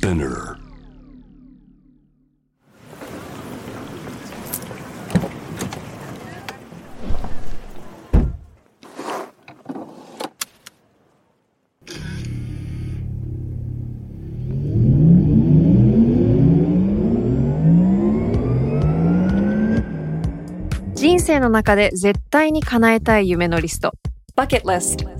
Spinner. 人生の中で絶対に叶えたい夢のリスト Bucket List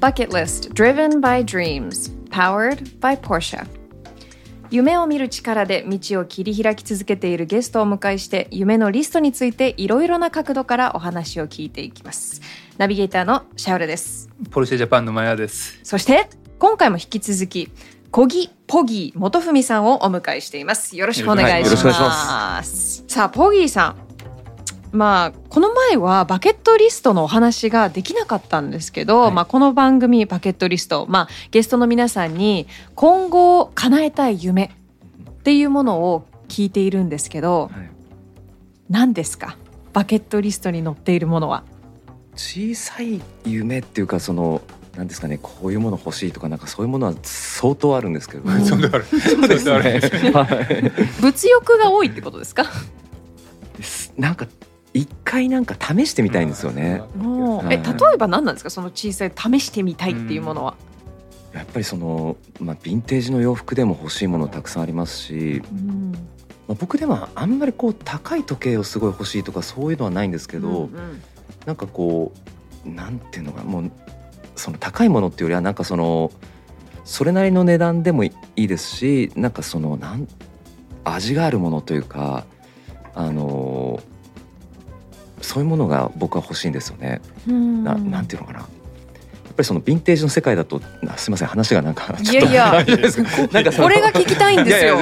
バケットリスト Driven by Dreams Powered by Porsche. 夢を見る力で道を切り開き続けているゲストをお迎えして夢のリストについていろいろな角度からお話を聞いていきます。ナビゲーターのシャウルです。ポルシェジャパンのマヤです。そして今回も引き続きコギポギー元文さんをお迎えしています。よろしくお願いします,、よろしくお願いしまさあポギーさんまあこの前はバケットリストのお話ができなかったんですけど、はい。まあこの番組バケットリストまあゲストの皆さんに今後叶えたい夢っていうものを聞いているんですけど、はい。何ですか？バケットリストに載っているものは。小さい夢っていうかそのなんですかね？こういうもの欲しいとかなんかそういうものは相当あるんですけど、うん。そんなある。そうですね。はい。物欲が多いってことですか？すなんか一回なんか試してみたいんですよね。え例はい。えば何なんですか？その小さい試してみたいっていうものは。やっぱりそのまあヴィンテージの洋服でも欲しいものたくさんありますし、うん。まあ、僕でもあんまりこう高い時計をすごい欲しいとかそういうのはないんですけど、うんうんなんかこうなんていうのかもうその高いものっていうよりはなんかそのそれなりの値段でもいいですしなんかそのなん味があるものというかあのそういうものが僕は欲しいんですよね。うん。ななんていうのかな。やっぱりそのヴィンテージの世界だとあすみません話がなんかいやいや。なんかこれが聞きたいんですよ。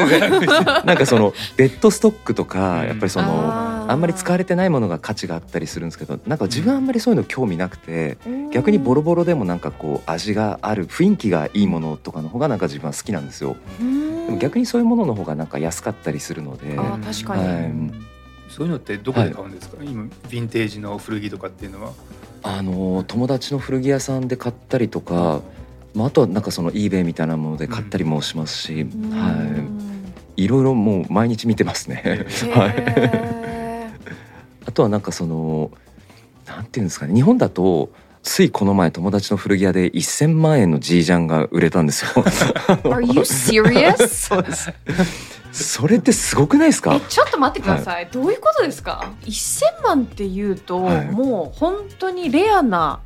なんかそのデッドストックとかうん。やっぱりそのあんまり使われてないものが価値があったりするんですけどなんか自分はあんまりそういうの興味なくて逆にボロボロでもなんかこう味がある雰囲気がいいものとかの方がなんか自分は好きなんですよ。うん。でも逆にそういうものの方がなんか安かったりするので。確かに。はいそういうのってどこで買うんですか？今ヴィンテージの古着とかっていうのは？あの友達の古着屋さんで買ったりとか、まあ、あとはなんかその eBay みたいなもので買ったりもしますし、うんはい、いろいろもう毎日見てますね。はいへあとはなんかそのなんていうんですかね日本だとついこの前友達の古着屋で1000万円のジージャンが売れたんですよ。ー Are you serious? そうです。それってすごくないですか？え？ちょっと待ってください、どういうことですか？1000万っていうと、はい。もう本当にレアな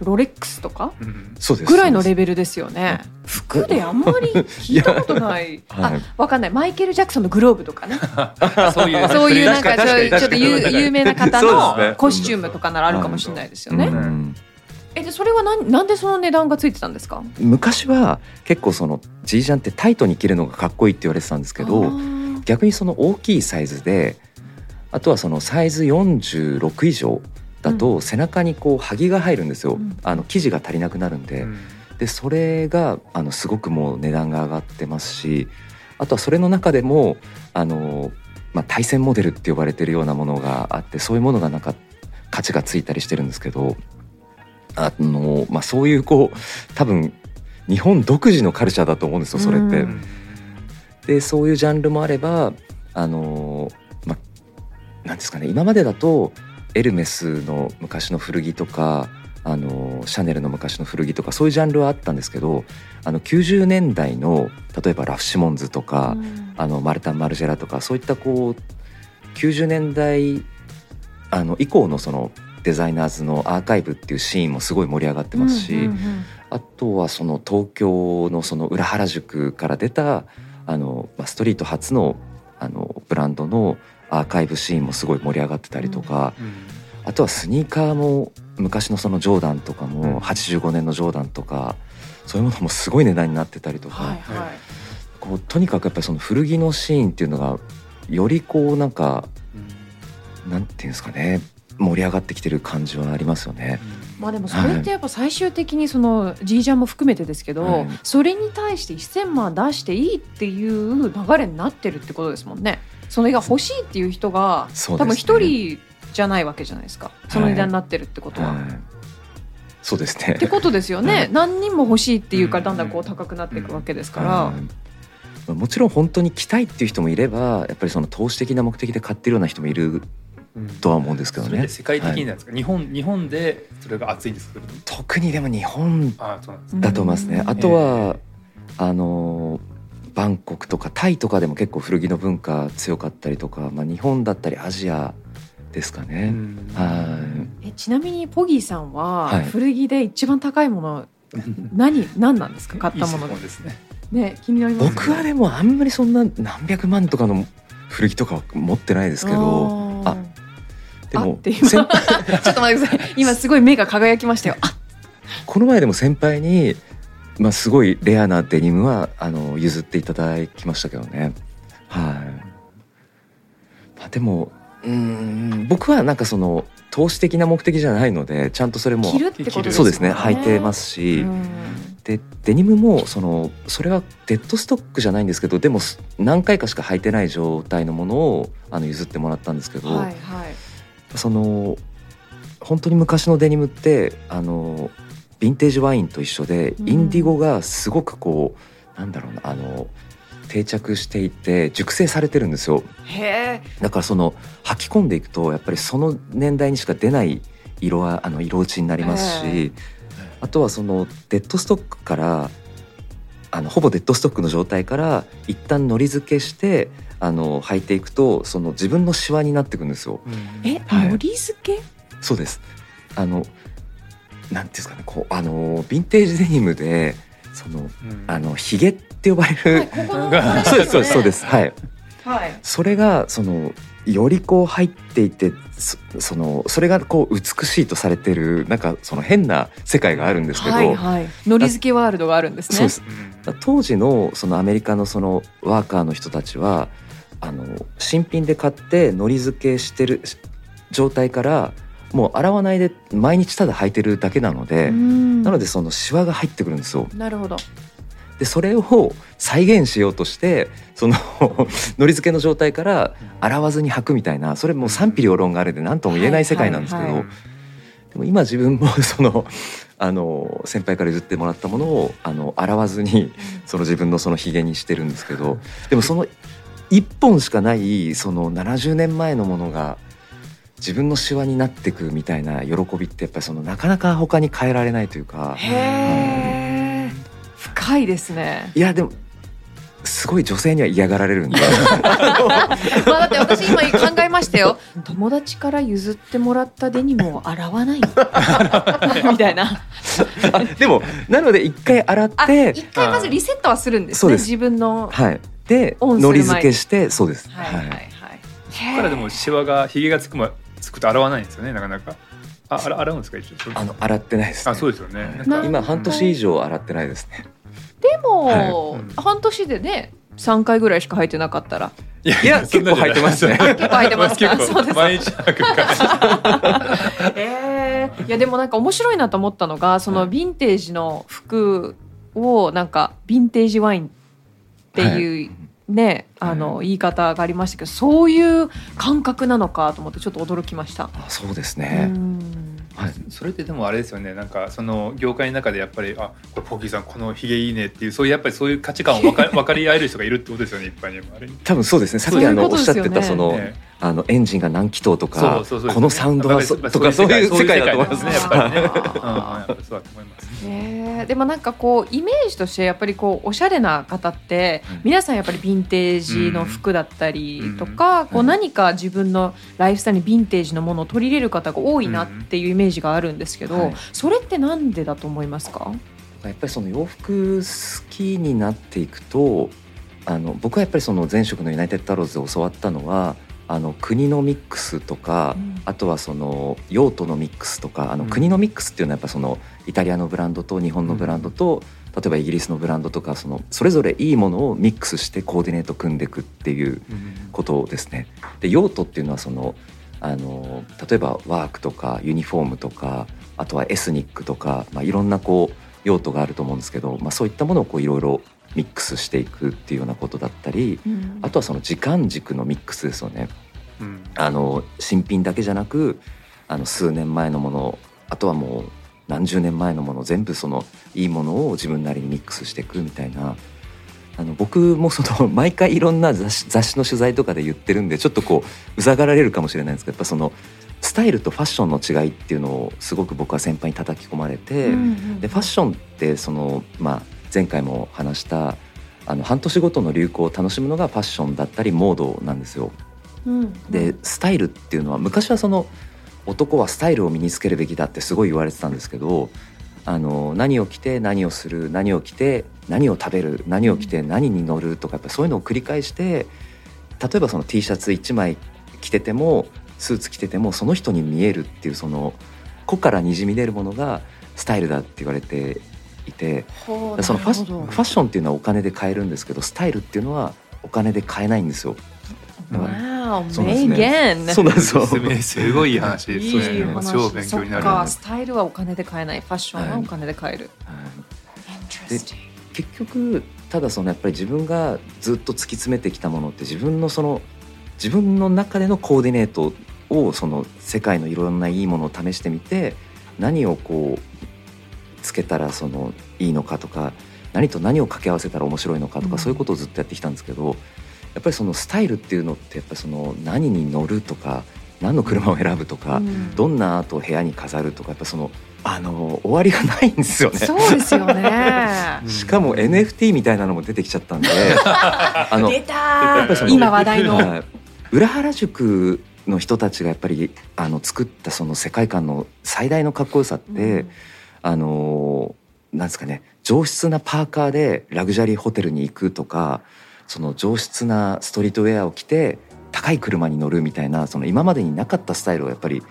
ロレックスとか？うんそうです。ぐらいのレベルですよね。服であんまり聞いたことない。は いあわかんない。マイケル・ジャクソンのグローブとかね。そういうそういうなんかちょっと有有名な方のコスチュームとかならあるかもしれないですよね。すうんえでそれはなんなんでその値段がついてたんですか？昔は結構そのジージャンってタイトに着るのがかっこいいって言われてたんですけあどー。逆にその大きいサイズであとはそのサイズ46以上だと背中にこうはぎが入るんですよ、うん。あの生地が足りなくなるんで、うん。でそれがあのすごくもう値段が上がってますしあとはそれの中でもあの、まあ、対戦モデルって呼ばれてるようなものがあってそういうものがなんか価値がついたりしてるんですけどあの、まあ、そういうこう多分日本独自のカルチャーだと思うんですよそれって。うん。でそういうジャンルもあればあのまあなんですかね今までだとエルメスの昔の古着とかあのシャネルの昔の古着とかそういうジャンルはあったんですけどあの90年代の例えばラフ・シモンズとか、あのマルタン・マルジェラとかそういったこう90年代あの以降のそのデザイナーズのアーカイブっていうシーンもすごい盛り上がってますし、うんうんうん。あとはその東京のその裏原宿から出たあのまあストリート初のあのブランドのアーカイブシーンもすごい盛り上がってたりとか、うんあとはスニーカーも昔のそのジョーダンとかうん。も85年のジョーダンとかそういうものもすごい値段になってたりとか、はいはい。こうとにかくやっぱりその古着のシーンっていうのがよりこうなんかうん。なんていうんですかね盛り上がってきてる感じはありますよね。まあでもそれってやっぱ最終的にその G ジャンも含めてですけど、はい。それに対して1000万出していいっていう流れになってるってことですもんね。それが欲しいっていう人が、多分一人じゃないわけじゃないですか。その値段になってるってことは。はい。そうですね。ってことですよね、はい。何人も欲しいっていうかだんだんこう高くなっていくわけですから、もちろん本当に着たいっていう人もいればやっぱりその投資的な目的で買ってるような人もいるうんとは思うんですけどね。世界的になんですか、日本日本でそれが熱いんです特にでも日本だと思いますね。うん。あとはあのバンコクとかタイとかでも結構古着の文化強かったりとか、まあ、日本だったりアジアですかね、うん。はえちなみにポギーさんははい。古着で一番高いもの何何なんですか？買ったもので。いい質問ですね。ね気になりますね。僕はでもあんまりそんな何百万とかの古着とかは持ってないですけどああでもあって今先 ちょっと待ってください。今すごい目が輝きましたよ。あこの前でも先輩に、まあ、すごいレアなデニムはあの譲っていただきましたけどね。はい、まあ、でもうーん僕はなんかその投資的な目的じゃないのでちゃんとそれも着るってことですそうですねよ履いてますし、うん。でデニムもそのそれはデッドストックじゃないんですけどでもす何回かしか履いてない状態のものをあの譲ってもらったんですけど、はいはいその本当に昔のデニムってあのヴィンテージワインと一緒で、うん。インディゴがすごくこうなんだろうなあの定着していて熟成されてるんですよ。だからその履き込んでいくとやっぱりその年代にしか出ない色はあの色落ちになりますし、あとはそのデッドストックからあのほぼデッドストックの状態から一旦のり付けしてあの履いていくとその自分のシワになっていくんですよ。え、はいのり付け？そうです。あのなんていうんですかね、こうあのヴィンテージデニムでそのうんあのヒゲって呼ばれる、はいここ そうですそうですそうですはい。はいそれがそのよりこう入っていてそそのそれがこう美しいとされてるなんかその変な世界があるんですけど、はいはい。のり付けワールドがあるんですね。そうです。うん当時のそのアメリカのそのワーカーの人たちはあの新品で買ってのり付けしてる状態からもう洗わないで毎日ただ履いてるだけなので、ななのでそのシワが入ってくるんですよ。なるほどでそれを再現しようとしてその のり付けの状態から洗わずに履くみたいなそれもう賛否両論があるんで何とも言えない世界なんですけど、でも今自分も そのあの先輩から譲ってもらったものをあの洗わずにその自分のそのひげにしてるんですけどでもその1本しかないその70年前のものが自分のシワになってくみたいな喜びってやっぱりそのなかなか他に変えられないというかへえ深いですね。いやでもすごい女性には嫌がられるんで。まあだって私今考えましたよ。友達から譲ってもらったデニムを洗わない みたいな。あでもなので一回洗っあて一回まずリセットはするんですそうです。ね自分のはい。でのり付けしてそうです。はいはいはい。そこからでもシワがひげがつくまつくと洗わないんですよねなかなか。あ洗洗うんですか一応？あの洗ってないです、ね、あそうですよね。今半年以上洗ってないですねでも、はい。うん。半年でね3回ぐらいしか履いてなかったら。いやいや結構履いてますね。結構履いてますか結構そうです。毎日履くから。えー。いやでもなんか面白いなと思ったのがそのはい。ヴィンテージの服をなんかヴィンテージワインっていうね、はい。あの言い方がありましたけどそういう感覚なのかと思ってちょっと驚きました。あそうですうね、んはい。それってでもあれですよね。なんかその業界の中でやっぱりあこれポッキーさんこのひげいいねっていうそういうやっぱりそういう価値観を分か 分かり合える人がいるってことですよねいっぱいにもあれ多分そうですね。さっきあのおっしゃってたそのねあのエンジンが何気筒とかこのサウンドはそとかそういう世界だと思います。ねねやっぱりね、うん、やっあーぱりそうだと思います。ね。えでもなんかこうイメージとしてやっぱりこうおしゃれな方って、うん。皆さんやっぱりヴィンテージの服だったりとか、うん。こう何か自分のライフスタイルにヴィンテージのものを取り入れる方が多いなっていうイメージがあるんですけど、はい。それってなんでだと思いますか、やっぱりその洋服好きになっていくとあの僕はやっぱりその前職のユナイテッドアローズで教わったのはあの国のミックスとか、うん。あとはその用途のミックスとかあのうん。国のミックスっていうのはやっぱそのイタリアのブランドと日本のブランドと、例えばイギリスのブランドとかそのそれぞれいいものをミックスしてコーディネート組んでいくっていううん。ことですね。で用途っていうのはそのあの例えばワークとかユニフォームとかあとはエスニックとか、まあ、いろんなこう用途があると思うんですけど、まあ、そういったものをこういろいろミックスしていくっていうようなことだったりうん。あとはその時間軸のミックスですよね。うん。あの新品だけじゃなくあの数年前のものあとはもう何十年前のもの全部そのいいものを自分なりにミックスしていくみたいな。あの僕もその 毎回いろんな雑誌雑誌の取材とかで言ってるんでちょっとこううざがられるかもしれないんですけどやっぱそのスタイルとファッションの違いっていうのをすごく僕は先輩に叩き込まれて、うん。でファッションってその、まあ、前回も話したあの半年ごとの流行を楽しむのがファッションだったりモードなんですよ。うんでスタイルっていうのは昔はその男はスタイルを身につけるべきだってすごい言われてたんですけどあの何を着て何をする何を着て何を食べる何を着て何に乗るとかやっぱそういうのを繰り返して例えばその T シャツ1枚着ててもスーツ着ててもその人に見えるっていうその個からにじみ出るものがスタイルだって言われていてそのファファッションっていうのはお金で買えるんですけどスタイルっていうのはお金で買えないんですよ。Wow, そうですね。名言そうなんですよ。すごいいい話ですいね。い話。超勉強になるそっかスタイルはお金で買えない。ファッションははい。お金で買える、はい。Interesting 結局ただそのやっぱり自分がずっと突き詰めてきたものって自分のその自分の中でのコーディネートをその世界のいろんないいものを試してみて何をこうつけたらそのいいのかとか何と何を掛け合わせたら面白いのかとか、うん。そういうことをずっとやってきたんですけどやっぱりそのスタイルっていうのってやっぱりその何に乗るとか何の車を選ぶとか、うん。どんなアートを部屋に飾るとかやっぱそのあの終わりがないんですよね。そうですよね。うん。しかも NFT みたいなのも出てきちゃったんで あの今話題の。はい。裏原宿の人たちがやっぱりあの作ったその世界観の最大のかっこよさって、あのなんですかね上質なパーカーでラグジュアリーホテルに行くとかその上質なストリートウェアを着て高い車に乗るみたいなその今までになかったスタイルをやっぱり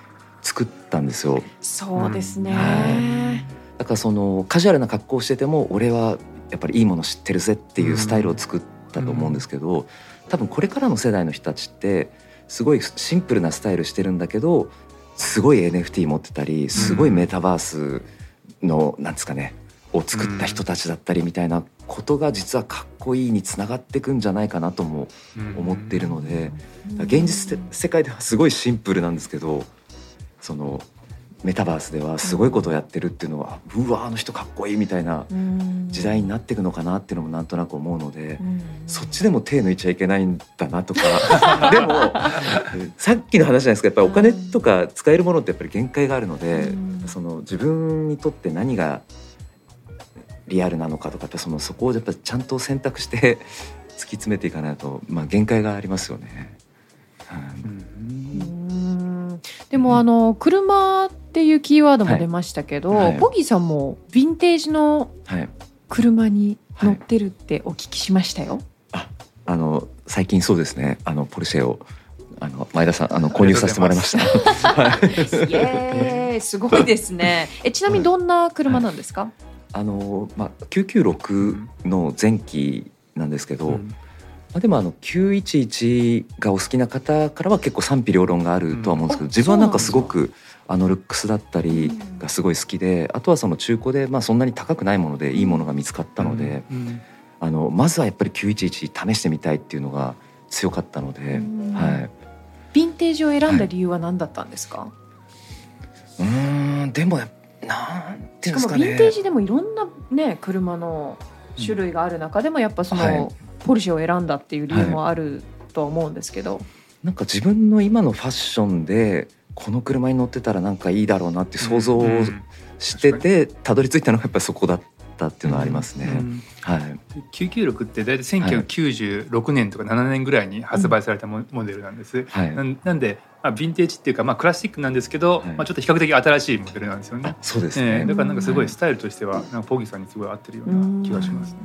作ったんですよ。そうですね、はだからそのカジュアルな格好をしてても俺はやっぱりいいもの知ってるぜっていうスタイルを作ったと思うんですけど、多分これからの世代の人たちってすごいシンプルなスタイルしてるんだけどすごい NFT 持ってたりすごいメタバースのなんですかねを作った人たちだったりみたいなことが実はかっこいいにつながっていくんじゃないかなとも思っているので現実世界ではすごいシンプルなんですけどそのメタバースではすごいことをやってるっていうのは、うわあの人かっこいいみたいなうん。時代になっていくのかなっていうのもなんとなく思うので、うん。そっちでも手抜いちゃいけないんだなとか。でもさっきの話じゃないですかやっぱりお金とか使えるものってやっぱり限界があるので、うん。その自分にとって何がリアルなのかとかそのそこをやっぱちゃんと選択して 突き詰めていかないと、まあ、限界がありますよね。はい。うん。でもあの車っていうキーワードも出ましたけど、はい。はいポギーさんもヴィンテージのはい。車に乗ってるってお聞きしましたよ。あの最近そうですね。あのポルシェをあの前田さんあの購入させてもらいました。す。ごいですね。えちなみにどんな車なんですか？あのまあ996の前期なんですけど、まあ、でもあの911がお好きな方からは結構賛否両論があるとは思うんですけど、うん。あ自分はなんか。すごくあのルックスだったりがすごい好きで、あとはその中古でまあそんなに高くないものでいいものが見つかったので、うんあのまずはやっぱり911試してみたいっていうのが強かったので、うん。はい。ヴィンテージを選んだ理由は何だったんですか？うーんでもやなんていうんですかね。しかもヴィンテージでもいろんなね車の種類がある中でもやっぱその、はい。ポルシェを選んだっていう理由もあるとは思うんですけど、なんか自分の今のファッションでこの車に乗ってたらなんかいいだろうなって想像をしててたどり着いたのがやっぱりそこだったっていうのはありますね。うんはい。996って大体1996年とか7年ぐらいに発売されたモモデルなんです。はい。なんで、まあ、ヴィンテージっていうか、まあ、クラシックなんですけど、はいまあ、ちょっと比較的新しいモデルなんですよね。そうですね。ええだからなんかすごいスタイルとしてはなんかポギーさんにすごい合ってるような気がしますね。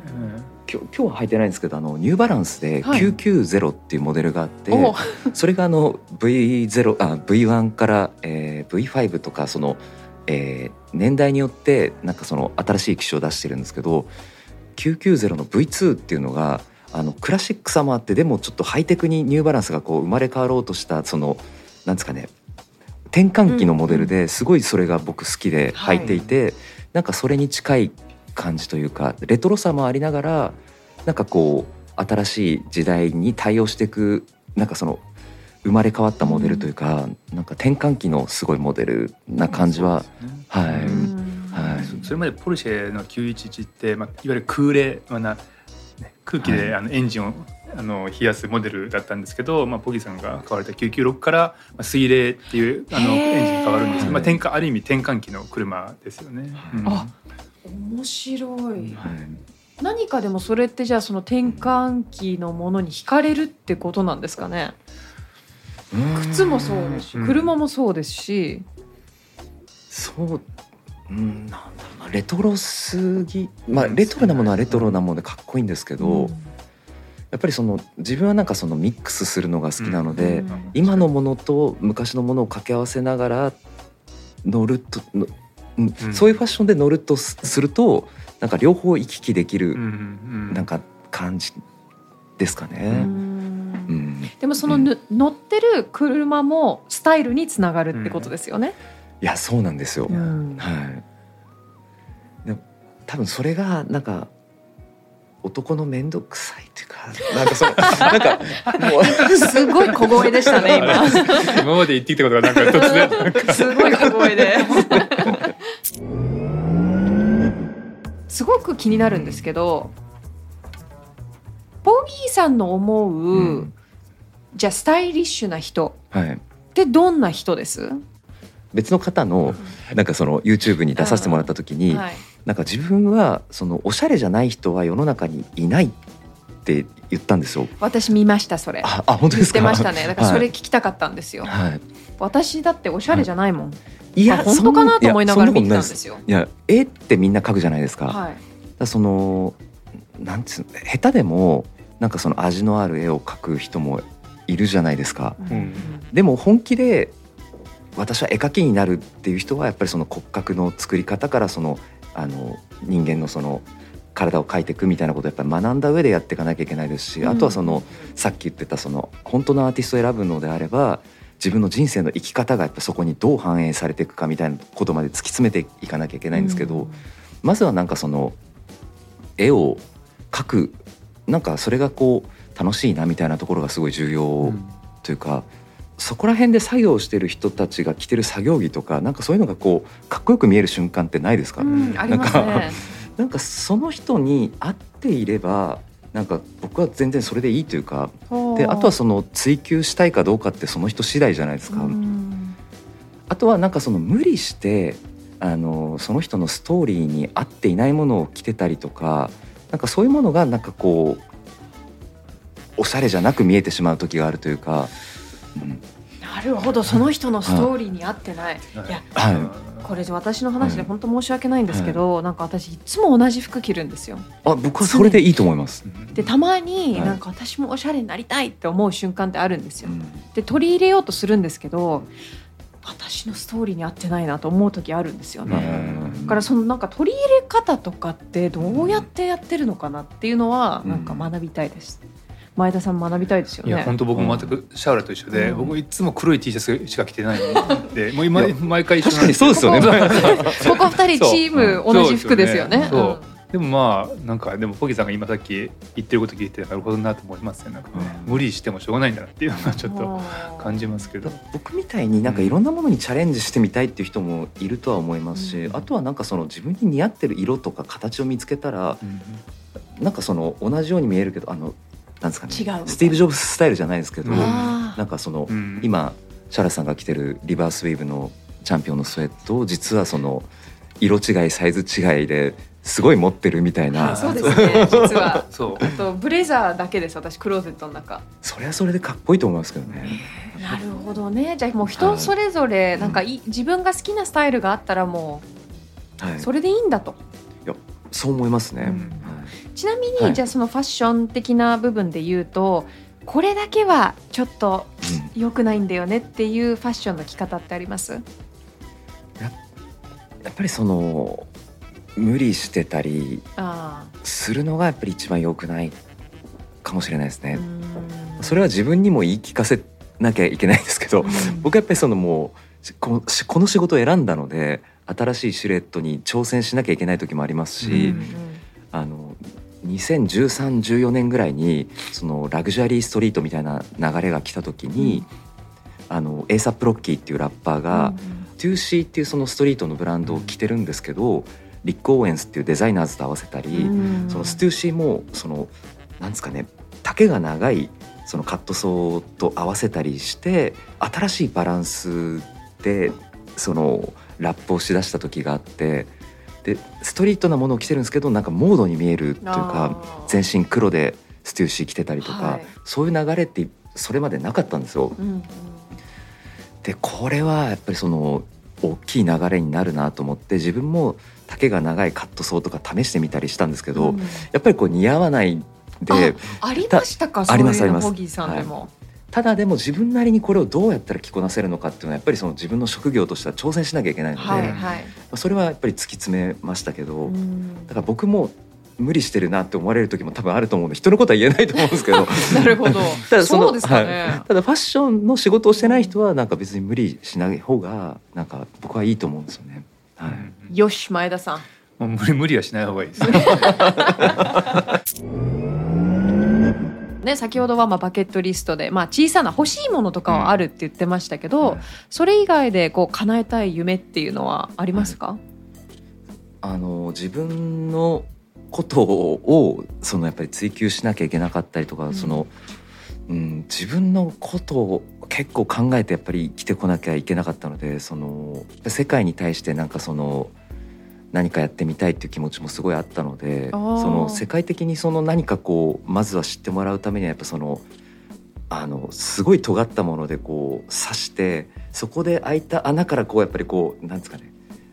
今日今日は履いてないんですけどあのニューバランスではい990っていうモデルがあって、おそれがあの V0 あ V1 から、えー、V5 とかそのえー年代によってなんかその新しい機種を出してるんですけど990の V2 っていうのがあのクラシックさもあってでもちょっとハイテクにニューバランスがこう生まれ変わろうとしたそのなんですかね転換期のモデルですごいそれが僕好きで履いていて、なんかそれに近い感じというかレトロさもありながらなんかこう新しい時代に対応していくなんかその生まれ変わったモデルというか、なんか転換期のすごいモデルな感じは、はい、うん。はい。そそれまでポルシェの911って、まあ、いわゆる空冷、まあなね、空気で、はあのエンジンをあの冷やすモデルだったんですけど、まあ、ポギーさんが買われた996から、まあ、水冷っていうあのエンジンに変わるんですけど、まあ、はい転換ある意味転換期の車ですよね。うん。あ面白い。はい。何かでもそれってじゃあその転換期のものに惹かれるってことなんですかね？靴もそうですしうん。車もそうですし。そう、うん、なんだろうなレトロすぎまあうんレトロなものはレトロなものでかっこいいんですけど、うんやっぱりその自分はなんかそのミックスするのが好きなので、うん今のものと昔のものを掛け合わせながら乗ると、のうんうんそういうファッションで乗るとすするとなんか両方行き来できる、うんうんなんか感じですかうね。うんんでもそのぬ、乗ってる車もスタイルにつながるってことですよね。いやそうなんですよ。うんはい。多分それがなんか男の面倒くさいっていうかなんかそうなんかもう すごい小声でしたね今。今まで言ってきたことがなんか突然なんかすごい小声で。すごく気になるんですけど、ポギーさんの思う、うんじゃあスタイリッシュな人はい。ってどんな人です？別の方のなんかその YouTube に出させてもらった時に、はい。なんか自分はそのおしゃれじゃない人は世の中にいないって言ったんですよ。私見ましたそれ。あ、あ本当言っですか？てましたね。だからそれはい聞きたかったんですよ。はい。私だっておしゃれじゃないもん。いあ本当かなと思いながら見てたんそですよ。いや、絵ってみんな描くじゃないですか。はい。らそのなんつうの下手でもなんかその味のある絵を描く人もいるじゃないですか。んでも本気で私は絵描きになるっていう人はやっぱりその骨格の作り方からそのあの人間のその体を描いていくみたいなことをやっぱり学んだ上でやっていかなきゃいけないですし、あとはそのさっき言ってたその本当のアーティストを選ぶのであれば自分の人生の生き方がやっぱそこにどう反映されていくかみたいなことまで突き詰めていかなきゃいけないんですけど、まずはなんかその絵を描くなんかそれがこう楽しいなみたいなところがすごい重要というか、そこら辺で作業してる人たちが着てる作業着とかなんかそういうのがこうかっこよく見える瞬間ってないですか、うん、すなんね。なんかその人に合っていればなんか僕は全然それでいいというかであとはその追求したいかどうかってその人次第じゃないですか。うんあとはなんかその無理してあのその人のストーリーに合っていないものを着てたりとかなんかそういうものがなんかこうおしゃれじゃなく見えてしまう時があるというか、うんなるほど、その人のストーリーに合ってない。いや、はいこれ私の話で本当申し訳ないんですけど、なんか私いつも同じ服着るんですよ。あ僕はそれでいいと思います。でたまにはいなんか私もおしゃれになりたいって思う瞬間ってあるんですよう。んで取り入れようとするんですけど私のストーリーに合ってないなと思う時あるんですよね。うんだからそのなんか取り入れ方とかってどうやってやってるのかなっていうのはうんなんか学びたいです。前田さん学びたいですよね。いや本当僕も全くシャウラと一緒で、うん。僕いつも黒い T シャツしか着てないのでもう今毎回一緒確かにそうですよね。ここ二人チーム同じ服ですよね。でもまあなんかでもポギさんが今さっき言ってること聞いてなるほどなと思いますね。なんかね、うん。無理してもしょうがないんだなっていうのがちょっとと感じますけど、僕みたいになんかいろんなものにチャレンジしてみたいっていう人もいるとは思いますし、うん。あとはなんかその自分に似合ってる色とか形を見つけたらなんかその同じように見えるけどあのなんですかねスティーブ・ジョブズスタイルじゃないですけど、うんなんかその、うん今シャラさんが着てるリバースウェーブのチャンピオンのスウェットを実はその色違いサイズ違いですごい持ってるみたいな、はいそうですね実は。そうあとブレザーだけです私クローゼットの中。それはそれでかっこいいと思いますけどね。なるほどね。じゃあもう人それぞれなんかいい自分が好きなスタイルがあったらもはい、うそれでいいんだと。そう思いますね。うんはいちなみに、はい。じゃあそのファッション的な部分で言うとこれだけはちょっと良くないんだよねっていうファッションの着方ってあります？やっぱりその無理してたりあするのがやっぱり一番良くないかもしれないですあ、ね。うん。それは自分にも言い聞かせなきゃいけないんですけど、うん。僕はやっぱりそのもうこの仕事を選んだので新しいシルエットに挑戦しなきゃいけない時もありますし、うん。あの201314年ぐらいにそのラグジュアリーストリートみたいな流れが来た時に、あのエイサップロッキーっていうラッパーが、ステューシーっていうそのストリートのブランドを着てるんですけど、リック・オーエンスっていうデザイナーズと合わせたり、うん。そのステューシーもそのなんですかね丈が長いそのカットソーと合わせたりして新しいバランスでそのラップをしだした時があってでストリートなものを着てるんですけどなんかモードに見えるっていうか全身黒でステューシー着てたりとか、はい。そういう流れってそれまでなかったんですよ。うんうん。でこれはやっぱりその大きい流れになるなと思って自分も丈が長いカットソーとか試してみたりしたんですけど、うん。やっぱりこう似合わないでありましたか？あそういうりますあります。のホギーさんでも、ただでも自分なりにこれをどうやったら着こなせるのかっていうのはやっぱりその自分の職業としては挑戦しなきゃいけないので、はいはい、まあそれはやっぱり突き詰めましたけど、うん。だから僕も無理してるなって思われる時も多分あると思うんで人のことは言えないと思うんですけど。なるほど。ただそのそうですかね、はい。ただファッションの仕事をしてない人はなんか別に無理しない方がなんか僕はいいと思うんですよね。はい。うんよし前田さん。もう無理無理はしない方がいいです。ね、先ほどはまあバケットリストで、まあ、小さな欲しいものとかはあるって言ってましたけど、はいそれ以外でこう叶えたい夢っていうのはありますか、あの自分のことをそのやっぱり追求しなきゃいけなかったりとか、うん。その、うん、自分のことを結構考えてやっぱり生きてこなきゃいけなかったのでその世界に対してなんかその何かやってみたいっていう気持ちもすごいあったのであそーの世界的にその何かこうまずは知ってもらうためにはやっぱそのあのすごい尖ったものでこう刺してそこで開いた穴からこうやっぱりこうなんですかね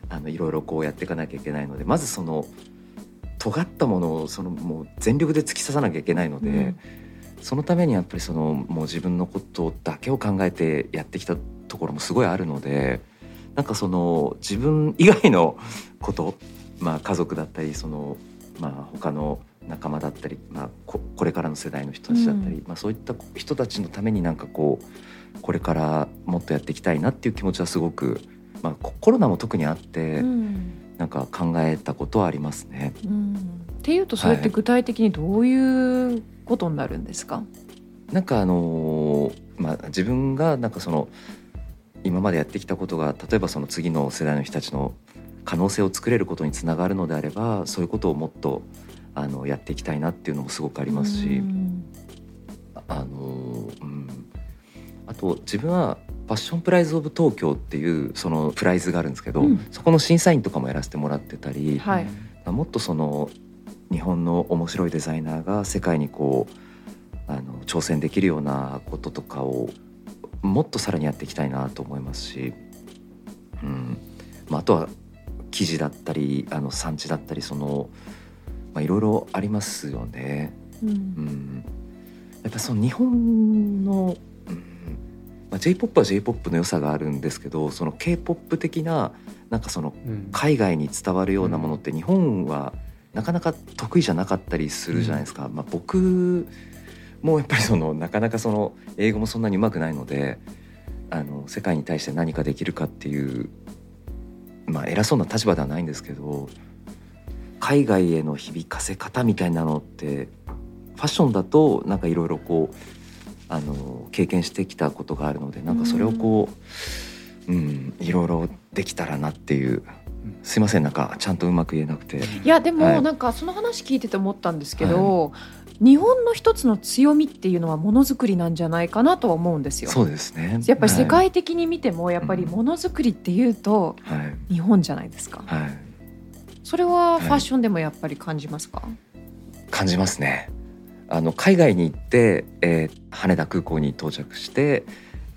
あのいろいろこうやっていかなきゃいけないのでまずその尖ったものをそのもう全力で突き刺さなきゃいけないので、うん。そのためにやっぱりそのもう自分のことだけを考えてやってきたところもすごいあるのでなんかその自分以外のこと、まあ、家族だったりその、まあ、他の仲間だったり、まあ、ここれからの世代の人たちだったり、まあ、そういった人たちのためになんかこうこれからもっとやっていきたいなっていう気持ちはすごく、まあ、ココロナも特にあって、うん。なんか考えたことはありますね。うん。っていうとそれって具体的にどういうことになるんですか、なんかあのーまあ自分がなんかその今までやってきたことが例えばその次の世代の人たちの可能性を作れることにつながるのであればそういうことをもっとあのやっていきたいなっていうのもすごくありますし、うん。あのーうん、あと自分はファッションプライズ・オブ・東京っていうそのプライズがあるんですけど、うん。そこの審査員とかもやらせてもらってたり、はい。もっとその日本の面白いデザイナーが世界にこうあの挑戦できるようなこととかをもっとさらにやっていきたいなと思いますし、うん。まあ、あとは生地だったりあの産地だったりその、まあ、いろいろありますよね。うん。うん、やっぱその日本の、うん。まあ、j p o p は j p o p の良さがあるんですけどその k p o p 的ななんかそのうん。海外に伝わるようなものって日本はなかなか得意じゃなかったりするじゃないですか。まあ、僕もやっぱりそのなかなかその英語もそんなにうまくないのであの世界に対して何かできるかっていう、まあ、偉そうな立場ではないんですけど海外への響かせ方みたいなのってファッションだとなんかいろいろこうあの経験してきたことがあるのでなんかそれをこう、うん、いろいろできたらなっていうすいませんなんかちゃんとうまく言えなくて。いやでも、はいなんかその話聞いてて思ったんですけど、日本の一つの強みっていうのはものづくりなんじゃないかなとは思うんですよ。そうですね。やっぱり世は界的に見てもやっぱりものづくりっていうとい、はい。日本じゃないですか。はい、それはファッションでもやっぱり感じますか？感じますね。あの海外に行って、えー羽田空港に到着して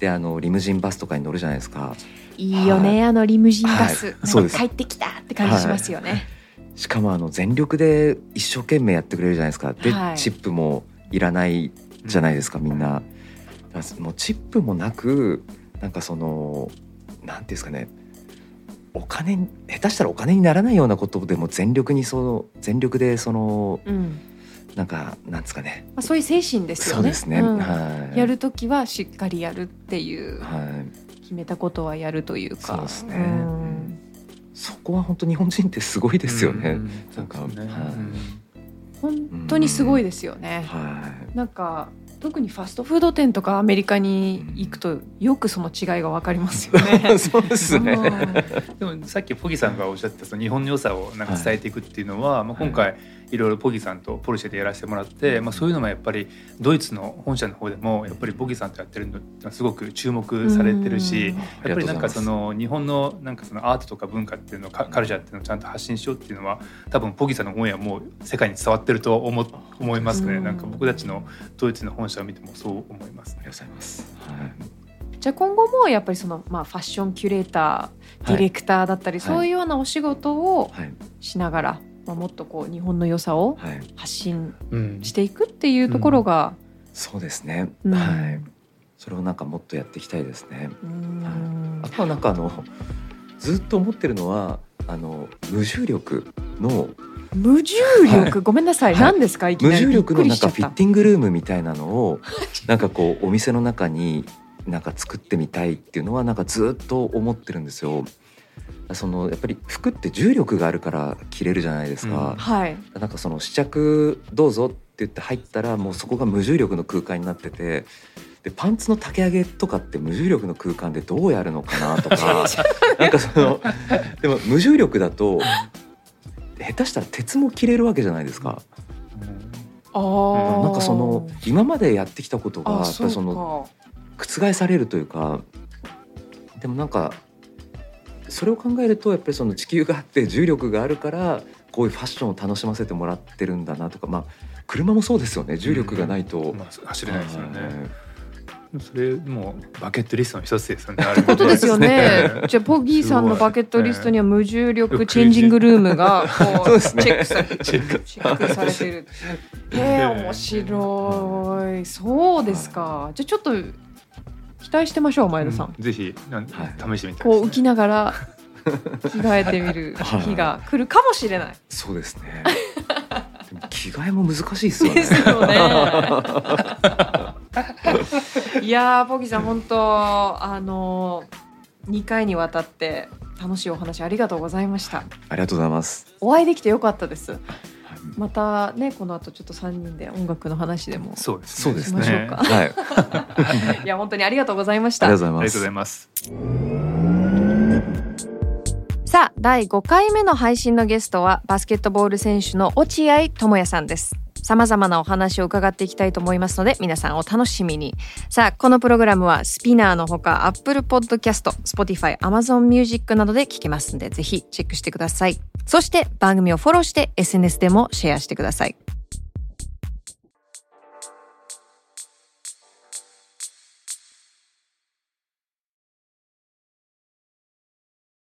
であのリムジンバスとかに乗るじゃないですか。いいよね、あのリムジンバス、はい。そうです。帰ってきたって感じしますよね。しかもあの全力で一生懸命やってくれるじゃないですか。で、はい。チップもいらないじゃないですかみんな。もうチップもなくなんかそのなんていうんですかね。お金に下手したらお金にならないようなことでも全力にその全力でそのうん。なんかなんですかね。まあ、そういう精神ですよね。そうですね、うん。はい。やるときはしっかりやるっていう。はい。決めたことはやるというか。そうですね。んそこは本当日本人ってすごいですよね、うん。なんかそうですね。はい。本当にすごいですよね、はい。なんか特にファストフード店とかアメリカに行くとよくその違いが分かりますよね。そうですね、うん。でもさっきポギさんがおっしゃってたその日本の良さをなんか伝えていくっていうのは、まあ、今回いろいろポギさんとポルシェでやらせてもらって、まあ、そういうのもやっぱりドイツの本社の方でもやっぱりポギさんとやってるのってすごく注目されてるし、うん。やっぱりなんかその日本のなんかそのアートとか文化っていうのカカルチャーっていうのをちゃんと発信しようっていうのは多分ポギさんの本やもう世界に伝わってると思思いますね、うん。なんか僕たちのドイツの本社を見てもそう思いますありがとうございます、はい。じゃあ今後もやっぱりその、まあ、ファッションキュレーターディレクターだったり、そういうようなお仕事をはい。しながら、まあ、もっとこう日本の良さをはい。発信うんしていくっていうところが、そうですね、うん。はい。それをなんかもっとやっていきたいですね。うん。あとはなんかあのずっと思ってるのはあの無重力の無重力、ごめんなさい、はい。何ですか？いき無なり。びっ重力のなん。かフィッティングルームみたいなのをなんかこうお店の中になんか作ってみたいっていうのはなんかずっと思ってるんですよ。そのやっぱり服って重力があるから着れるじゃないですか。はい、なんかその試着どうぞって言って入ったらもうそこが無重力の空間になってて。でパンツの丈上げとかって無重力の空間でどうやるのかなとか なんかそのでも無重力だと下手したら鉄も切れるわけじゃないですか。あーなんかその今までやってきたことがやっぱその覆されるというかでもなんかそれを考えるとやっぱりその地球があって重力があるからこういうファッションを楽しませてもらってるんだなとかまあ車もそうですよね重力がないと、まあ、走れないですよね。はいそれもうバケットリストの一つですよね。ことですよね。じゃあポギーさんのバケットリストには無重力チェンジングルームがこそうチェックされてる。チェックされてる。へえ面白い。そうですか。じゃあちょっと期待してましょう前田さん。うんぜひはい試してみたいこう浮きながら 着替えてみる日が来るかもしれない。そうですね 着替えも難しいですよねですよね。いやーポギーさん本当あの2回にわたって楽しいお話ありがとうございました。ありがとうございます、お会いできてよかったです。はいまたねこの後ちょっと3人で音楽の話でもそうですそうですしましょうか。はい。いや本当にありがとうございましがとうたございありがとうございます。さあ第5回目の配信のゲストはバスケットボール選手の落合智也さんです。様々なお話を伺っていきたいと思いますので皆さんお楽しみに。さあこのプログラムはスピナーのほか Apple Podcast、Spotify、Amazon Music などで聞けますのでぜひチェックしてください。そして番組をフォローして SNS でもシェアしてください。